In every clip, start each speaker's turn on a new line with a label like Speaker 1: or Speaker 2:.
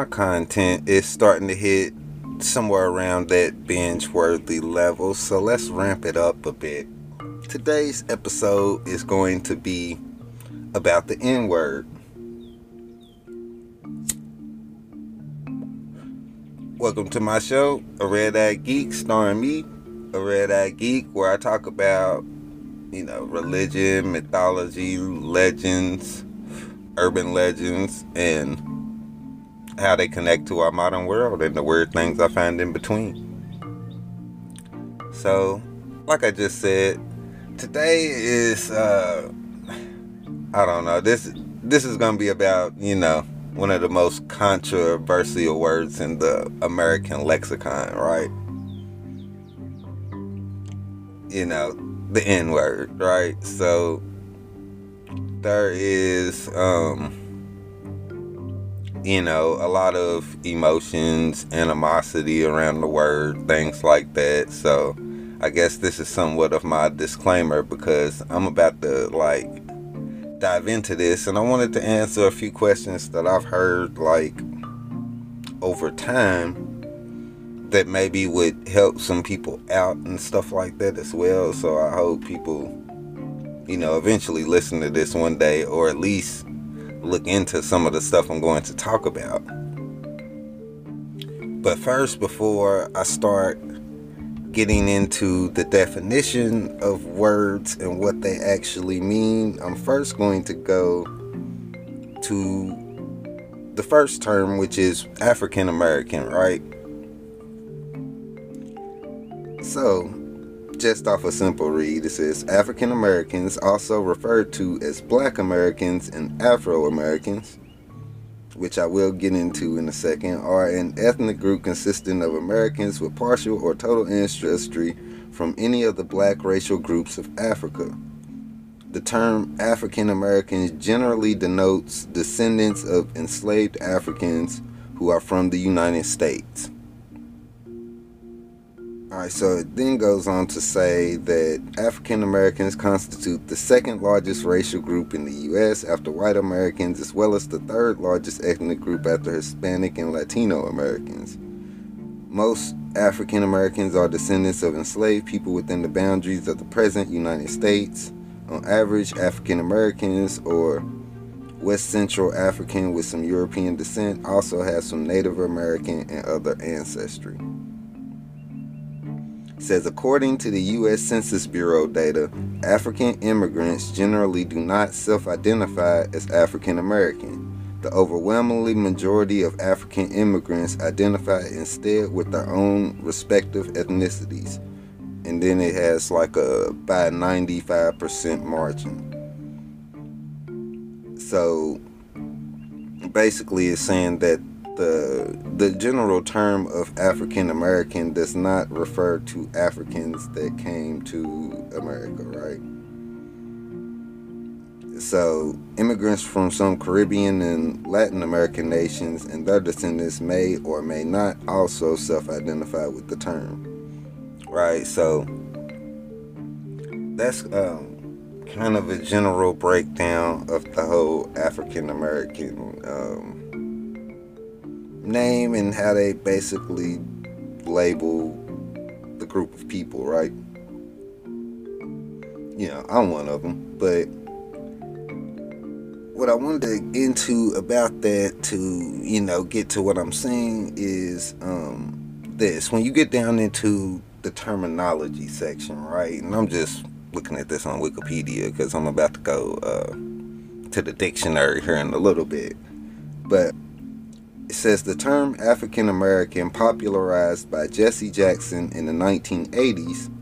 Speaker 1: my content is starting to hit somewhere around that binge worthy level, so let's ramp it up a bit. Today's episode is going to be about the N word. Welcome to my show, A Red Eye Geek, starring me, A Red Eye Geek, where I talk about, you know, religion, mythology, legends, urban legends, and how they connect to our modern world and the weird things I find in between. So, like I just said, today is uh I don't know. This this is going to be about, you know, one of the most controversial words in the American lexicon, right? You know, the N word, right? So there is um you know, a lot of emotions, animosity around the word, things like that. So I guess this is somewhat of my disclaimer because I'm about to like dive into this and I wanted to answer a few questions that I've heard like over time that maybe would help some people out and stuff like that as well. So I hope people, you know, eventually listen to this one day or at least look into some of the stuff I'm going to talk about. But first, before I start getting into the definition of words and what they actually mean, I'm first going to go to the first term, which is African American, right? So, just off a simple read, it says African Americans, also referred to as Black Americans and Afro Americans, which I will get into in a second, are an ethnic group consisting of Americans with partial or total ancestry from any of the black racial groups of Africa. The term African Americans generally denotes descendants of enslaved Africans who are from the United States. Alright, so it then goes on to say that African Americans constitute the second largest racial group in the U.S. after white Americans, as well as the third largest ethnic group after Hispanic and Latino Americans. Most African Americans are descendants of enslaved people within the boundaries of the present United States. On average, African Americans or West Central African with some European descent also have some Native American and other ancestry says according to the US Census Bureau data, African immigrants generally do not self-identify as African American. The overwhelmingly majority of African immigrants identify instead with their own respective ethnicities. And then it has like a by 95% margin. So basically it's saying that the the general term of African American does not refer to Africans that came to America, right? So, immigrants from some Caribbean and Latin American nations and their descendants may or may not also self identify with the term, right? So, that's um, kind of a general breakdown of the whole African American um, name and how they basically label the group of people, right? You know, I'm one of them, but what I wanted to get into about that to, you know, get to what I'm saying is um, this. When you get down into the terminology section, right? And I'm just looking at this on Wikipedia because I'm about to go uh, to the dictionary here in a little bit. But it says the term African American, popularized by Jesse Jackson in the 1980s,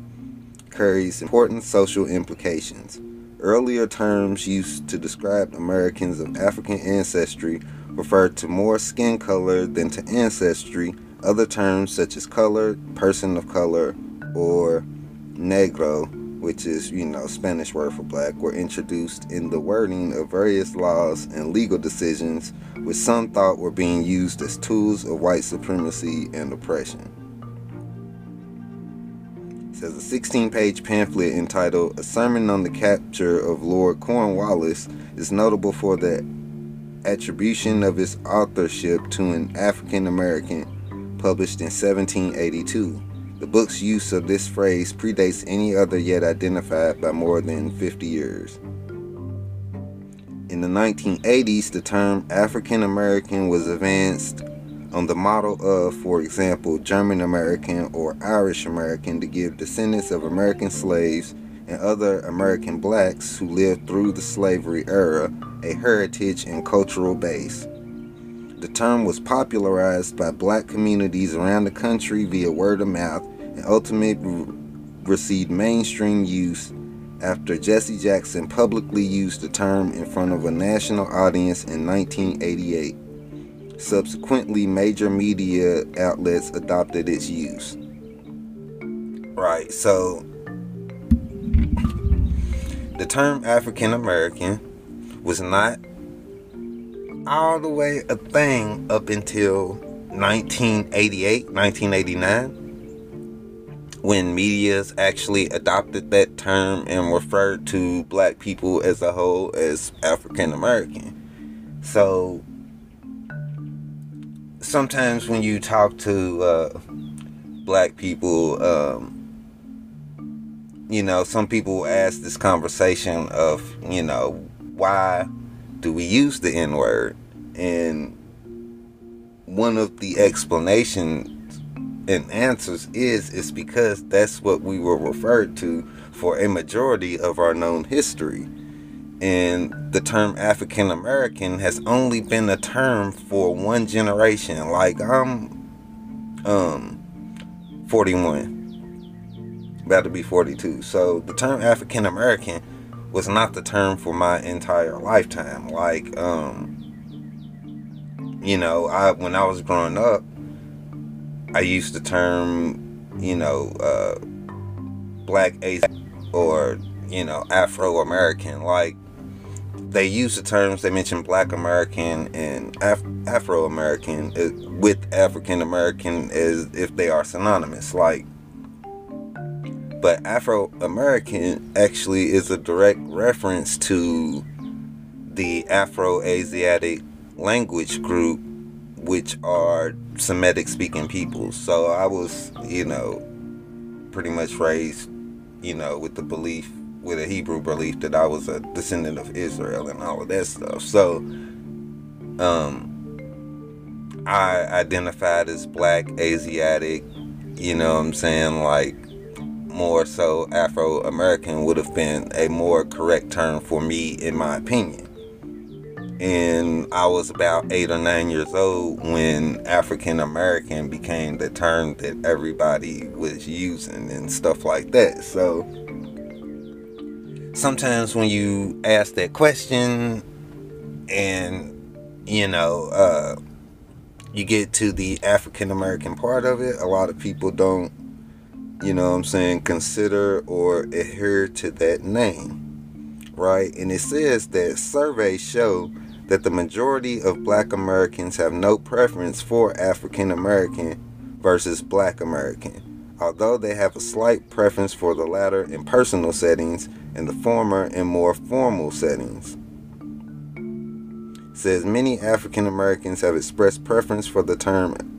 Speaker 1: carries important social implications. Earlier terms used to describe Americans of African ancestry referred to more skin color than to ancestry. Other terms such as colored, person of color, or negro which is, you know, Spanish word for black, were introduced in the wording of various laws and legal decisions, which some thought were being used as tools of white supremacy and oppression. It says a 16 page pamphlet entitled A Sermon on the Capture of Lord Cornwallis is notable for the attribution of its authorship to an African American published in 1782. The book's use of this phrase predates any other yet identified by more than 50 years. In the 1980s, the term African American was advanced on the model of, for example, German American or Irish American to give descendants of American slaves and other American blacks who lived through the slavery era a heritage and cultural base. The term was popularized by black communities around the country via word of mouth and ultimately received mainstream use after Jesse Jackson publicly used the term in front of a national audience in 1988. Subsequently, major media outlets adopted its use. Right, so the term African American was not all the way a thing up until 1988, 1989, when medias actually adopted that term and referred to black people as a whole as African American. So sometimes when you talk to uh, black people, um, you know, some people ask this conversation of, you know, why do we use the N word? And one of the explanations and answers is it's because that's what we were referred to for a majority of our known history. And the term African American has only been a term for one generation. Like I'm um 41 about to be 42. So the term African American was not the term for my entire lifetime. Like, um, you know, I when I was growing up, I used the term, you know, uh, black Asian or you know Afro American. Like they use the terms they mention Black American and Af- Afro American with African American as if they are synonymous. Like but Afro American actually is a direct reference to the Afro Asiatic language group, which are Semitic speaking peoples. So I was, you know, pretty much raised, you know, with the belief, with a Hebrew belief that I was a descendant of Israel and all of that stuff. So, um, I identified as black, Asiatic, you know what I'm saying? Like, more so Afro American would have been a more correct term for me, in my opinion. And I was about eight or nine years old when African American became the term that everybody was using and stuff like that. So sometimes when you ask that question and you know uh, you get to the African American part of it, a lot of people don't you know what I'm saying, consider or adhere to that name, right? And it says that surveys show that the majority of black Americans have no preference for African American versus black American, although they have a slight preference for the latter in personal settings and the former in more formal settings. It says many African Americans have expressed preference for the term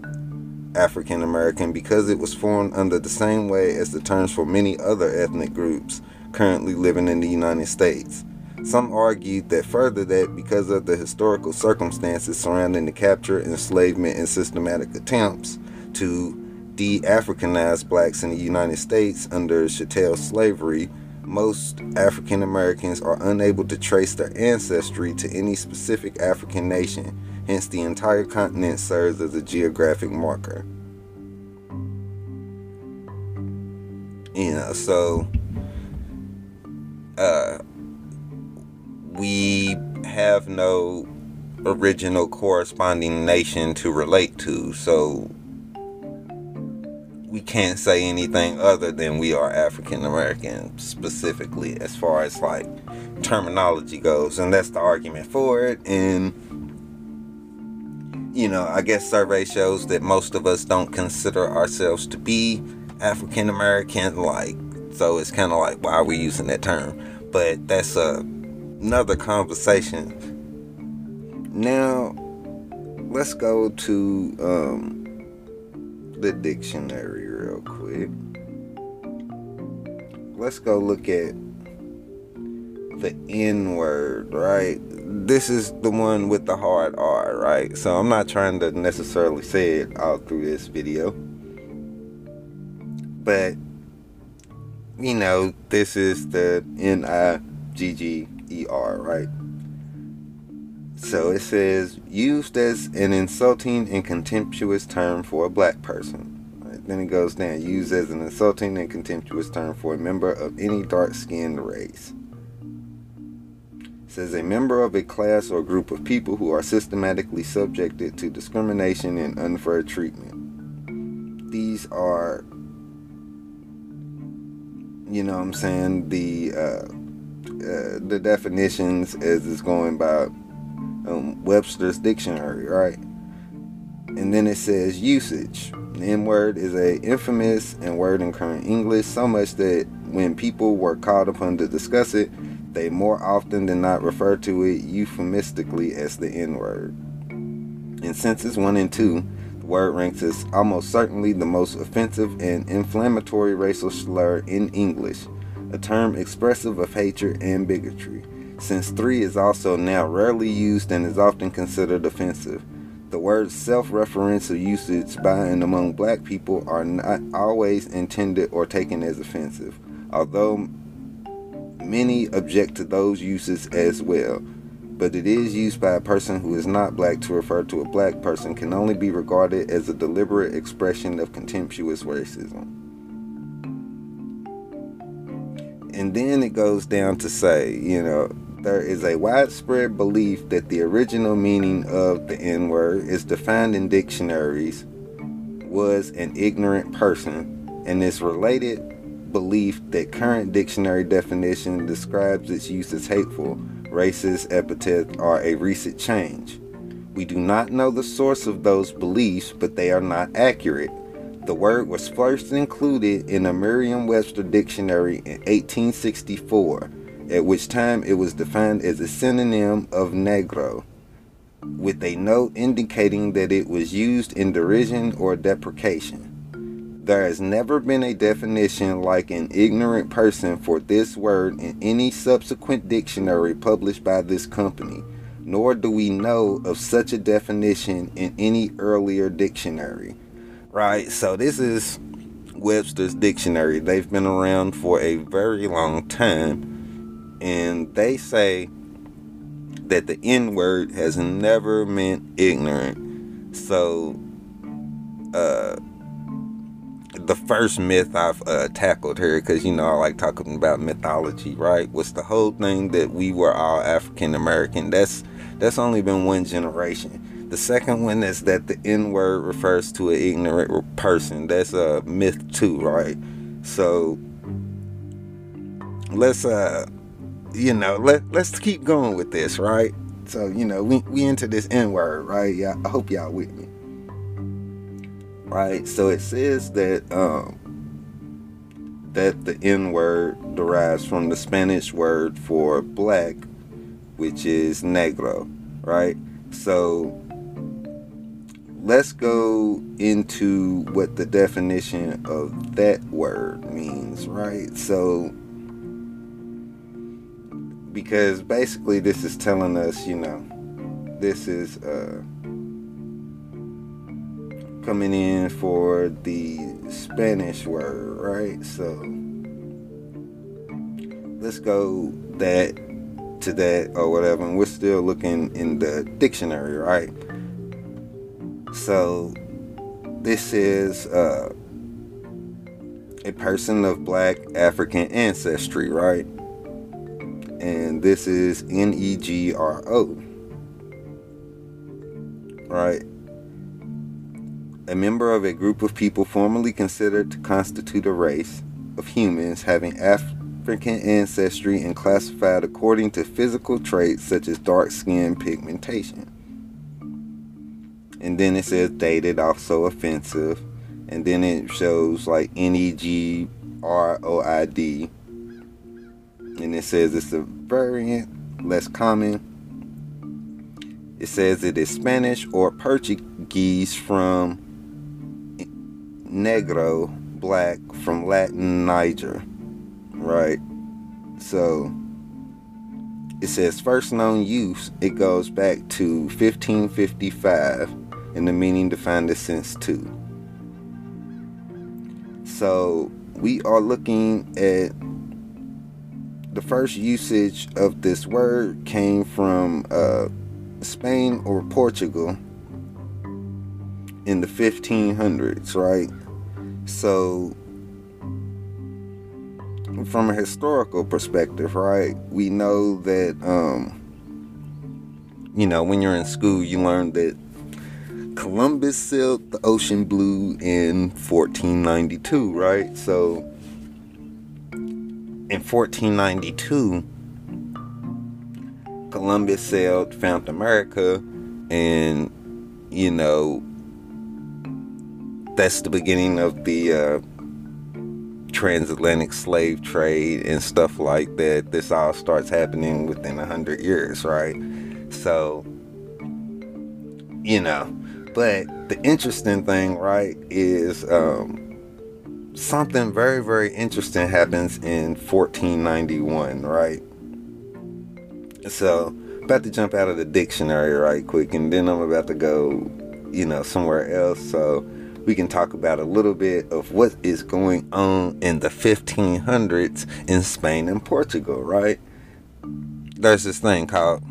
Speaker 1: African American because it was formed under the same way as the terms for many other ethnic groups currently living in the United States. Some argued that further that because of the historical circumstances surrounding the capture, enslavement, and systematic attempts to de-Africanize blacks in the United States under chattel slavery, most African Americans are unable to trace their ancestry to any specific African nation Hence, the entire continent serves as a geographic marker. You know, so uh, we have no original corresponding nation to relate to, so we can't say anything other than we are African American specifically as far as like terminology goes, and that's the argument for it. And you know, I guess survey shows that most of us don't consider ourselves to be African American. Like, so it's kind of like, why are we using that term? But that's a, another conversation now let's go to um, the dictionary real quick. Let's go look at the N word, right? This is the one with the hard R, right? So I'm not trying to necessarily say it all through this video. But, you know, this is the N I G G E R, right? So it says used as an insulting and contemptuous term for a black person. Right, then it goes down used as an insulting and contemptuous term for a member of any dark skinned race. Says a member of a class or group of people who are systematically subjected to discrimination and unfair treatment. These are, you know what I'm saying, the, uh, uh, the definitions as it's going by um, Webster's dictionary, right? And then it says usage. The N word is a infamous and word in current English, so much that when people were called upon to discuss it, they more often than not refer to it euphemistically as the N word. In senses 1 and 2, the word ranks as almost certainly the most offensive and inflammatory racial slur in English, a term expressive of hatred and bigotry since 3 is also now rarely used and is often considered offensive. The words self referential usage by and among black people are not always intended or taken as offensive, although many object to those uses as well. But it is used by a person who is not black to refer to a black person can only be regarded as a deliberate expression of contemptuous racism. And then it goes down to say, you know, there is a widespread belief that the original meaning of the N word is defined in dictionaries was an ignorant person, and is related belief that current dictionary definition describes its use as hateful, racist epithet are a recent change. We do not know the source of those beliefs, but they are not accurate. The word was first included in a Merriam Webster dictionary in 1864 at which time it was defined as a synonym of negro, with a note indicating that it was used in derision or deprecation. There has never been a definition like an ignorant person for this word in any subsequent dictionary published by this company, nor do we know of such a definition in any earlier dictionary. Right, so this is Webster's dictionary. They've been around for a very long time and they say that the N word has never meant ignorant. So, uh, the first myth I've uh, tackled here, because you know I like talking about mythology, right? Was the whole thing that we were all African American. That's that's only been one generation. The second one is that the N word refers to an ignorant person. That's a myth too, right? So let's uh you know, let let's keep going with this, right? So, you know, we we into this N word, right? Yeah, I hope y'all with me. Right? So it says that um that the N word derives from the Spanish word for black, which is negro, right? So let's go into what the definition of that word means, right? So because basically this is telling us, you know, this is uh, coming in for the Spanish word, right? So let's go that to that or whatever, and we're still looking in the dictionary, right? So this is uh, a person of black African ancestry, right? and this is N E G R O. Right? A member of a group of people formerly considered to constitute a race of humans having African ancestry and classified according to physical traits such as dark skin pigmentation. And then it says dated, also offensive. And then it shows like N E G R O I D and it says it's a variant, less common. It says it is Spanish or Portuguese from Negro, black, from Latin Niger. Right? So it says first known use, it goes back to 1555 and the meaning defined as since two. So we are looking at the first usage of this word came from uh, Spain or Portugal in the 1500s, right? So from a historical perspective, right, we know that, um, you know, when you're in school, you learn that Columbus sailed the ocean blue in 1492, right? So in 1492, Columbus sailed, found America, and, you know, that's the beginning of the uh, transatlantic slave trade and stuff like that. This all starts happening within a hundred years, right? So, you know, but the interesting thing, right, is um, something very, very interesting happens in 1491, right? So, about to jump out of the dictionary right quick, and then I'm about to go, you know, somewhere else. So, we can talk about a little bit of what is going on in the 1500s in Spain and Portugal, right? There's this thing called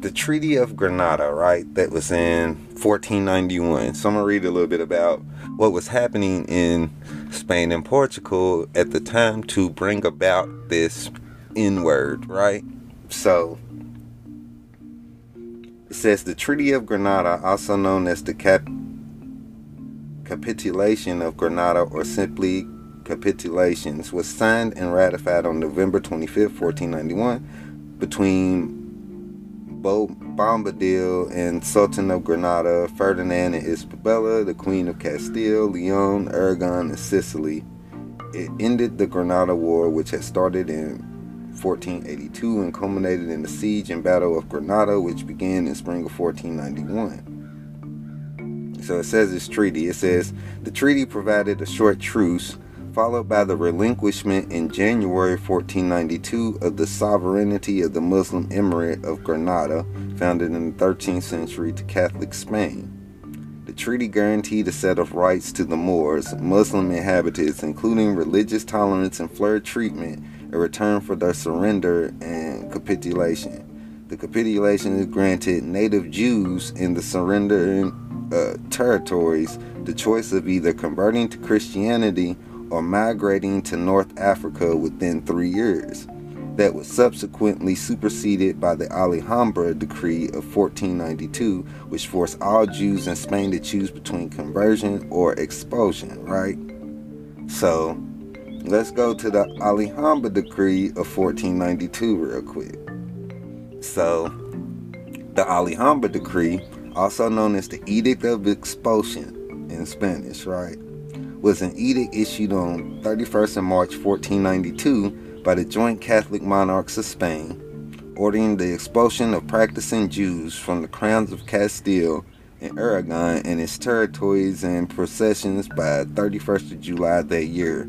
Speaker 1: the Treaty of Granada, right? That was in 1491. So I'm going to read a little bit about what was happening in Spain and Portugal at the time to bring about this N word, right? So it says the Treaty of Granada, also known as the Cap capitulation of Granada, or simply capitulations, was signed and ratified on November 25, 1491, between Bo- Bombadil and Sultan of Granada, Ferdinand and Isabella, the Queen of Castile, Leon, Aragon, and Sicily. It ended the Granada War, which had started in 1482 and culminated in the siege and battle of Granada, which began in spring of 1491. So it says this treaty. It says the treaty provided a short truce, followed by the relinquishment in January 1492 of the sovereignty of the Muslim Emirate of Granada, founded in the 13th century, to Catholic Spain. The treaty guaranteed a set of rights to the Moors, Muslim inhabitants, including religious tolerance and fair treatment, in return for their surrender and capitulation. The capitulation is granted native Jews in the surrendering uh, territories the choice of either converting to Christianity or migrating to North Africa within three years. That was subsequently superseded by the Alhambra Decree of 1492, which forced all Jews in Spain to choose between conversion or expulsion, right? So, let's go to the Alhambra Decree of 1492 real quick. So, the Alhambra Decree also known as the Edict of Expulsion in Spanish, right, was an edict issued on 31st of March 1492 by the joint Catholic monarchs of Spain, ordering the expulsion of practicing Jews from the crowns of Castile and Aragon and its territories and possessions by 31st of July that year.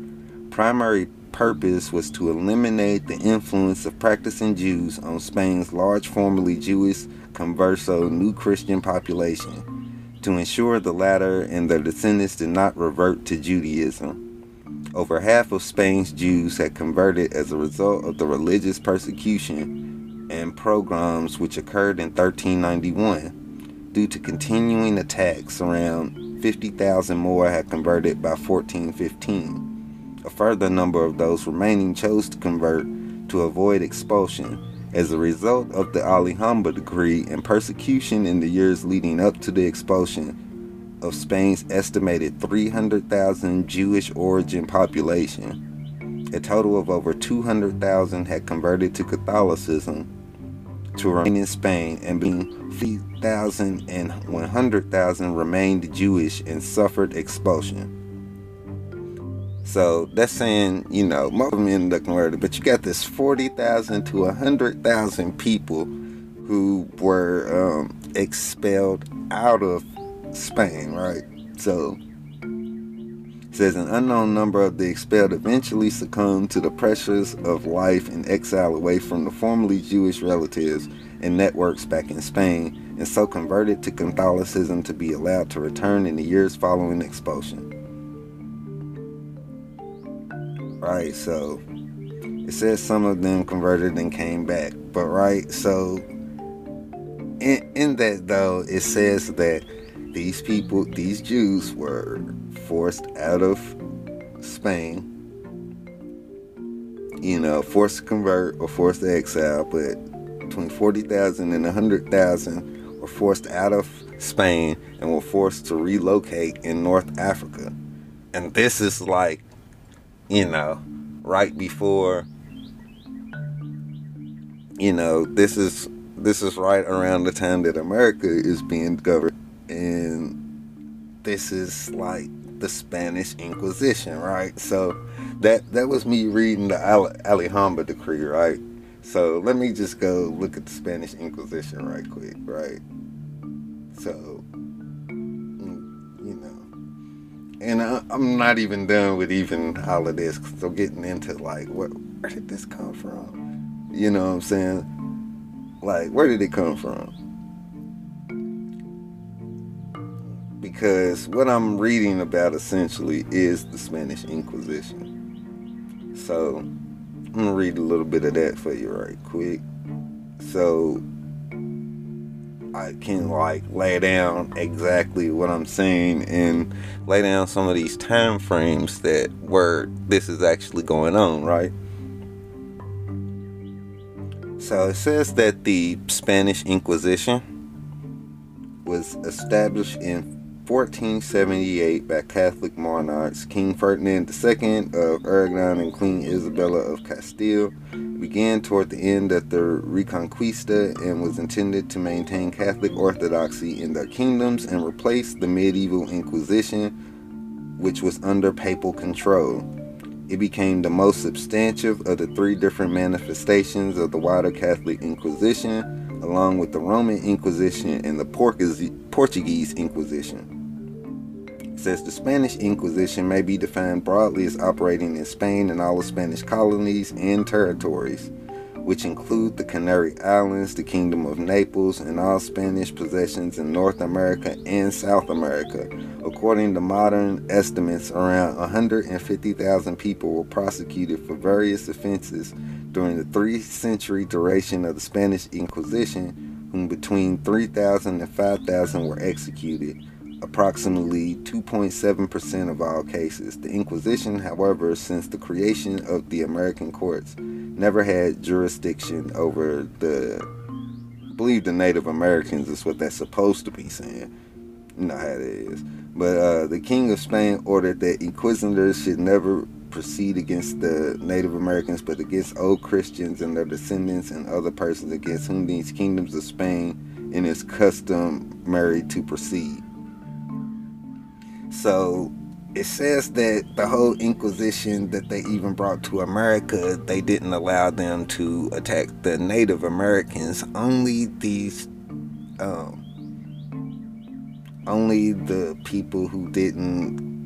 Speaker 1: Primary purpose was to eliminate the influence of practicing Jews on Spain's large formerly Jewish converso new Christian population to ensure the latter and their descendants did not revert to Judaism. Over half of Spain's Jews had converted as a result of the religious persecution and pogroms which occurred in 1391. Due to continuing attacks, around 50,000 more had converted by 1415. A further number of those remaining chose to convert to avoid expulsion as a result of the Alhambra decree and persecution in the years leading up to the expulsion of Spain's estimated 300,000 Jewish origin population, a total of over 200,000 had converted to Catholicism to remain in Spain, and between 50,000 and 100,000 remained Jewish and suffered expulsion. So that's saying, you know, most of them ended up converted, but you got this 40,000 to 100,000 people who were um, expelled out of Spain, right? So says an unknown number of the expelled eventually succumbed to the pressures of life in exile away from the formerly Jewish relatives and networks back in Spain, and so converted to Catholicism to be allowed to return in the years following expulsion. Right, so it says some of them converted and came back, but right, so in, in that though, it says that these people, these Jews, were forced out of Spain, you know, forced to convert or forced to exile, but between 40,000 and 100,000 were forced out of Spain and were forced to relocate in North Africa. And this is like, you know, right before you know, this is this is right around the time that America is being governed and this is like the Spanish Inquisition, right? So that that was me reading the Alhambra decree, right? So let me just go look at the Spanish Inquisition right quick, right? So and I, am not even done with even all of this. So getting into like, what where did this come from? You know what I'm saying? Like, where did it come from? because what I'm reading about essentially is the Spanish Inquisition. So I'm gonna read a little bit of that for you right quick. So I can like lay down exactly what I'm saying and lay down some of these time frames that where this is actually going on, right? So it says that the Spanish Inquisition was established in 1478 by Catholic monarchs King Ferdinand II of Aragon and Queen Isabella of Castile. Began toward the end of the Reconquista and was intended to maintain Catholic orthodoxy in their kingdoms and replace the medieval Inquisition, which was under papal control. It became the most substantive of the three different manifestations of the wider Catholic Inquisition, along with the Roman Inquisition and the Portuguese Inquisition says the Spanish Inquisition may be defined broadly as operating in Spain and all the Spanish colonies and territories, which include the Canary Islands, the Kingdom of Naples, and all Spanish possessions in North America and South America. According to modern estimates, around 150,000 people were prosecuted for various offenses during the three century duration of the Spanish Inquisition, whom between 3,000 and 5,000 were executed approximately 2.7% of all cases. The Inquisition, however, since the creation of the American courts, never had jurisdiction over the I believe the Native Americans is what that's supposed to be saying. You know how it is. But uh, the King of Spain ordered that inquisitors should never proceed against the Native Americans, but against old Christians and their descendants and other persons against whom these kingdoms of Spain in its custom married to proceed. So it says that the whole Inquisition that they even brought to America, they didn't allow them to attack the Native Americans. Only these, um, only the people who didn't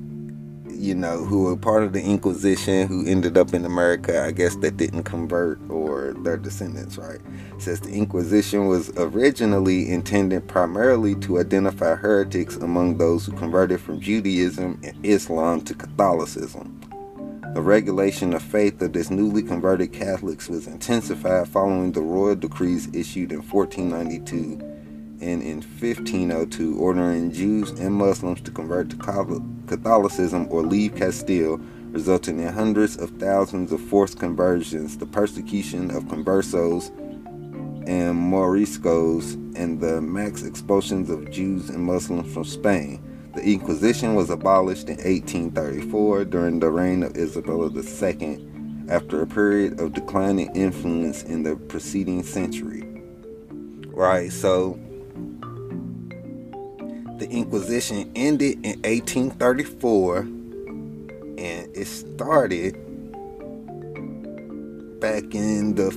Speaker 1: you know, who were part of the Inquisition, who ended up in America, I guess that didn't convert or their descendants, right? Says the Inquisition was originally intended primarily to identify heretics among those who converted from Judaism and Islam to Catholicism. The regulation of faith of this newly converted Catholics was intensified following the royal decrees issued in 1492 and in 1502 ordering Jews and Muslims to convert to Catholicism or leave Castile, resulting in hundreds of thousands of forced conversions, the persecution of conversos and Moriscos, and the mass expulsions of Jews and Muslims from Spain. The Inquisition was abolished in 1834 during the reign of Isabella II after a period of declining influence in the preceding century. Right, so the Inquisition ended in 1834 and it started back in the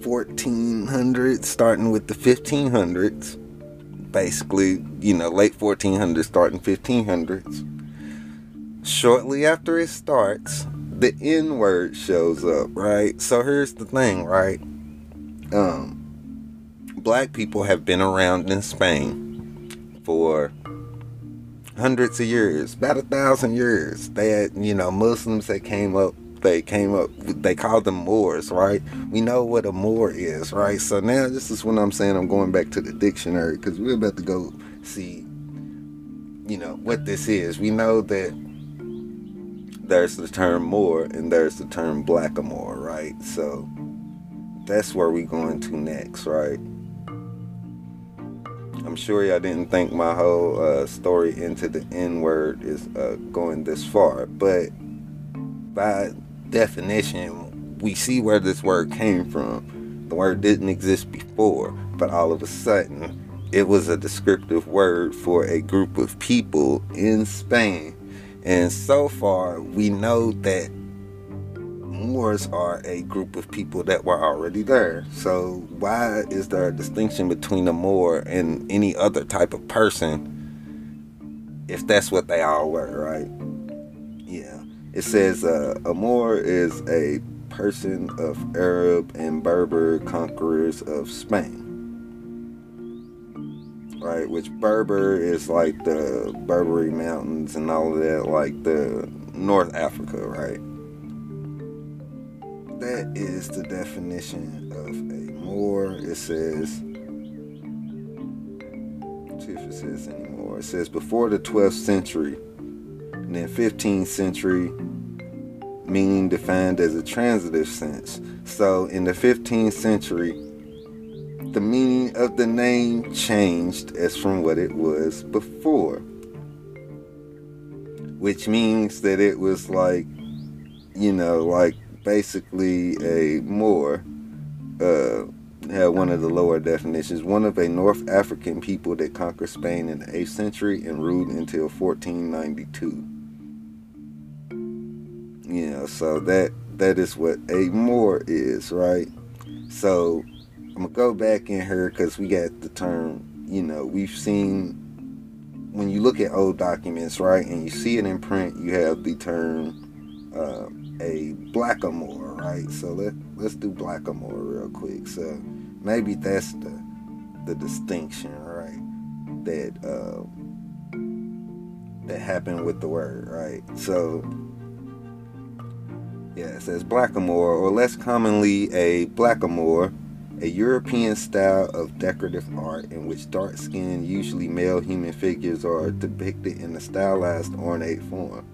Speaker 1: 1400s, starting with the 1500s. Basically, you know, late 1400s, starting 1500s. Shortly after it starts, the N word shows up, right? So here's the thing, right? Um, black people have been around in Spain for hundreds of years, about a thousand years. They had, you know, Muslims that came up, they came up, they called them Moors, right? We know what a Moor is, right? So now this is what I'm saying. I'm going back to the dictionary because we're about to go see, you know, what this is. We know that there's the term Moor and there's the term Blackamoor, right? So that's where we're going to next, right? I'm sure y'all didn't think my whole uh, story into the N word is uh, going this far, but by definition, we see where this word came from. The word didn't exist before, but all of a sudden, it was a descriptive word for a group of people in Spain. And so far, we know that Moors are a group of people that were already there. So why is there a distinction between a Moor and any other type of person if that's what they all were, right? Yeah. It says uh, a Moor is a person of Arab and Berber conquerors of Spain. Right, which Berber is like the Berberi Mountains and all of that, like the North Africa, right? That is the definition of a Moor. It says, see if it says anymore. It says before the 12th century, and then 15th century, meaning defined as a transitive sense. So in the 15th century, the meaning of the name changed as from what it was before. Which means that it was like, you know, like basically a Moor, uh, had one of the lower definitions, one of a North African people that conquered Spain in the 8th century and ruled until 1492. Yeah, so that that is what a Moor is, right? So I'm gonna go back in here because we got the term. You know, we've seen when you look at old documents, right, and you see it in print, you have the term. Uh, a blackamoor, right? So let let's do blackamoor real quick. So maybe that's the the distinction, right? That uh, that happened with the word, right? So yeah, it says blackamoor, or less commonly a blackamoor, a European style of decorative art in which dark-skinned, usually male human figures are depicted in a stylized, ornate form.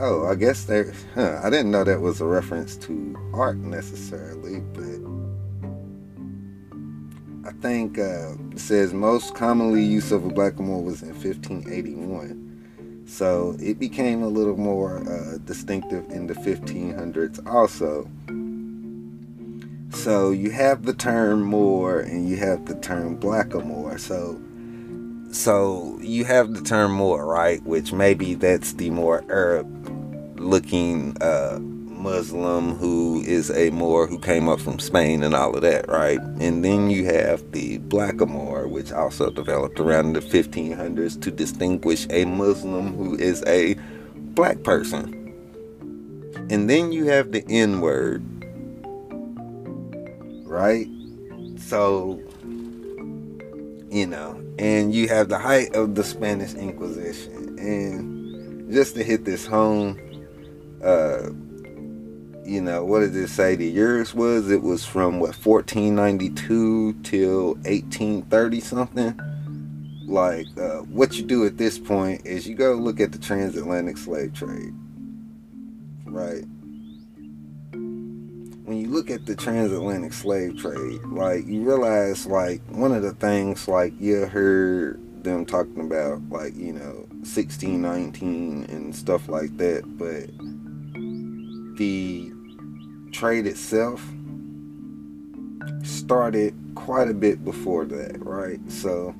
Speaker 1: Oh, I guess there. Huh, I didn't know that was a reference to art necessarily, but I think uh, it says most commonly use of a blackamoor was in 1581. So it became a little more uh, distinctive in the 1500s also. So you have the term Moor and you have the term blackamoor. So so you have the term Moor, right? Which maybe that's the more Arab looking uh, Muslim who is a Moor who came up from Spain and all of that, right? And then you have the Blackamoor, which also developed around the 1500s to distinguish a Muslim who is a black person. And then you have the N word, right? So, you know, and you have the height of the Spanish Inquisition. And just to hit this home, uh, you know, what did it say the years was? It was from what 1492 till 1830 something. Like, uh, what you do at this point is you go look at the transatlantic slave trade, right? Look at the transatlantic slave trade, like you realize, like one of the things, like you heard them talking about, like you know, 1619 and stuff like that, but the trade itself started quite a bit before that, right? So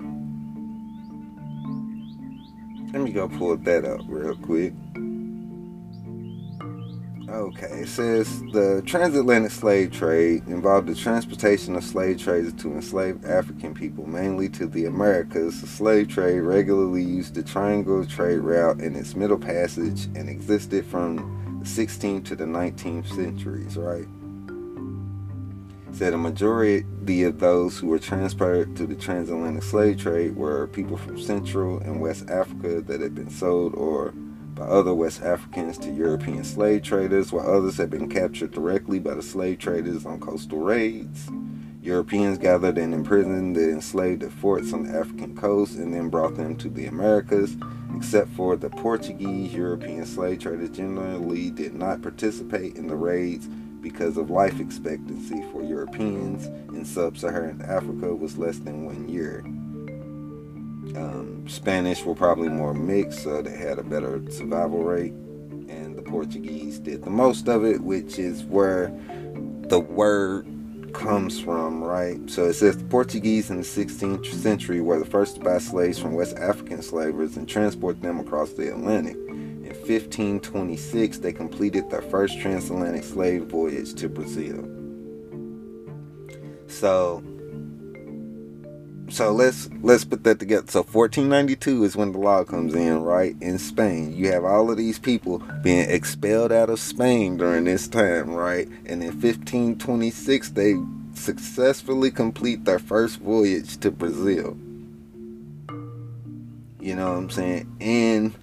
Speaker 1: let me go pull that up real quick. Okay, it says the transatlantic slave trade involved the transportation of slave traders to enslaved African people, mainly to the Americas. The slave trade regularly used the triangle trade route in its middle passage and existed from the 16th to the 19th centuries, right? said a majority of those who were transported to the transatlantic slave trade were people from Central and West Africa that had been sold or by other West Africans to European slave traders, while others had been captured directly by the slave traders on coastal raids. Europeans gathered and imprisoned the enslaved at forts on the African coast and then brought them to the Americas. Except for the Portuguese, European slave traders generally did not participate in the raids because of life expectancy for Europeans in sub-Saharan Africa was less than one year. Um, Spanish were probably more mixed, so they had a better survival rate, and the Portuguese did the most of it, which is where the word comes from, right? So it says the Portuguese in the 16th century were the first to buy slaves from West African slavers and transport them across the Atlantic. In 1526, they completed their first transatlantic slave voyage to Brazil. So, so let's let's put that together. So 1492 is when the law comes in, right? In Spain, you have all of these people being expelled out of Spain during this time, right? And in 1526, they successfully complete their first voyage to Brazil. You know what I'm saying? And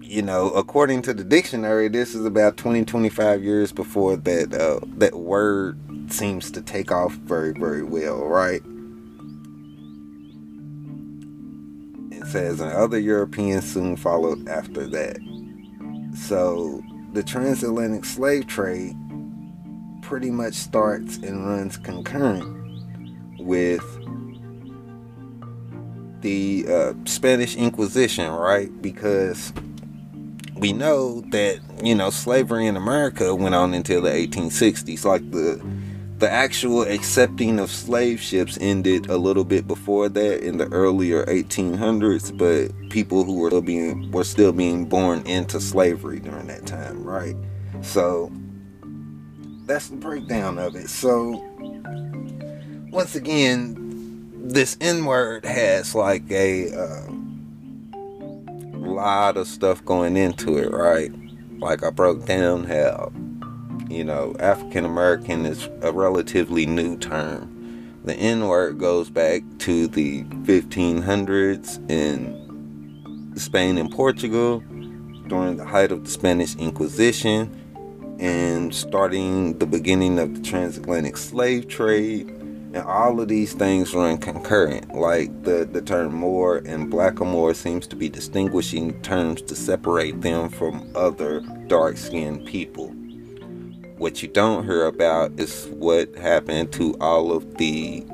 Speaker 1: you know, according to the dictionary, this is about 20, 25 years before that uh, that word seems to take off very, very well, right? Says, and other Europeans soon followed after that. So the transatlantic slave trade pretty much starts and runs concurrent with the uh, Spanish Inquisition, right? Because we know that you know slavery in America went on until the 1860s. Like the the actual accepting of slave ships ended a little bit before that in the earlier 1800s, but people who were still being were still being born into slavery during that time, right? So that's the breakdown of it. So once again, this N word has like a uh, lot of stuff going into it, right? Like I broke down how, you know, African American is a relatively new term. The N word goes back to the 1500s in Spain and Portugal during the height of the Spanish Inquisition and starting the beginning of the transatlantic slave trade and all of these things run concurrent. Like the, the term Moor and Blackamoor seems to be distinguishing terms to separate them from other dark skinned people. What you don't hear about is what happened to all of the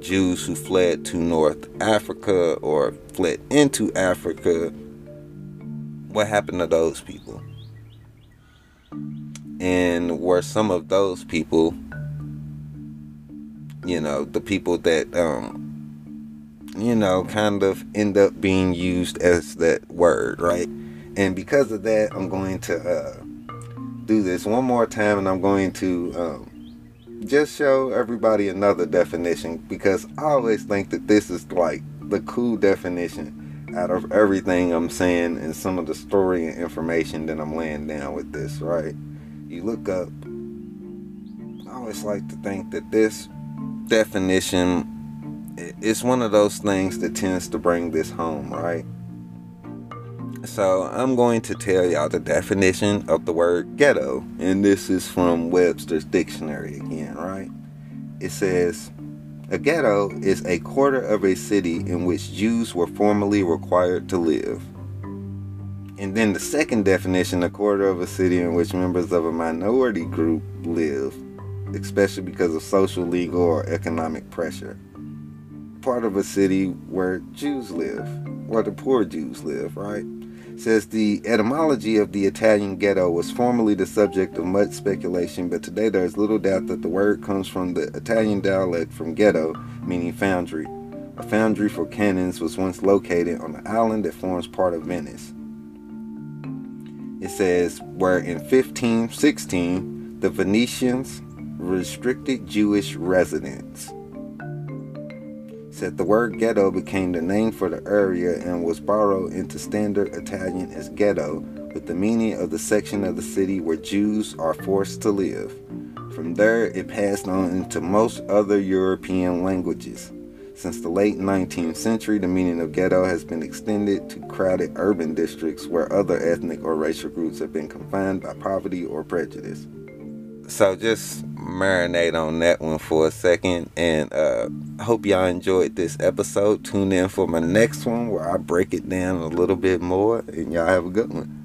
Speaker 1: Jews who fled to North Africa or fled into Africa. What happened to those people? And were some of those people you know the people that um you know kind of end up being used as that word right and because of that i'm going to uh do this one more time and i'm going to um just show everybody another definition because i always think that this is like the cool definition out of everything i'm saying and some of the story and information that i'm laying down with this right you look up i always like to think that this definition it's one of those things that tends to bring this home, right? So I'm going to tell y'all the definition of the word ghetto, and this is from Webster's dictionary again, right? It says a ghetto is a quarter of a city in which Jews were formerly required to live. And then the second definition, a quarter of a city in which members of a minority group live especially because of social, legal, or economic pressure. Part of a city where Jews live, where the poor Jews live, right? Says the etymology of the Italian ghetto was formerly the subject of much speculation, but today there is little doubt that the word comes from the Italian dialect from ghetto, meaning foundry. A foundry for cannons was once located on the island that forms part of Venice. It says, where in 1516 the Venetians restricted Jewish residents. Said the word ghetto became the name for the area and was borrowed into standard Italian as ghetto, with the meaning of the section of the city where Jews are forced to live. From there, it passed on into most other European languages. Since the late 19th century, the meaning of ghetto has been extended to crowded urban districts where other ethnic or racial groups have been confined by poverty or prejudice. So just marinate on that one for a second, and uh, hope y'all enjoyed this episode. Tune in for my next one where I break it down a little bit more, and y'all have a good one.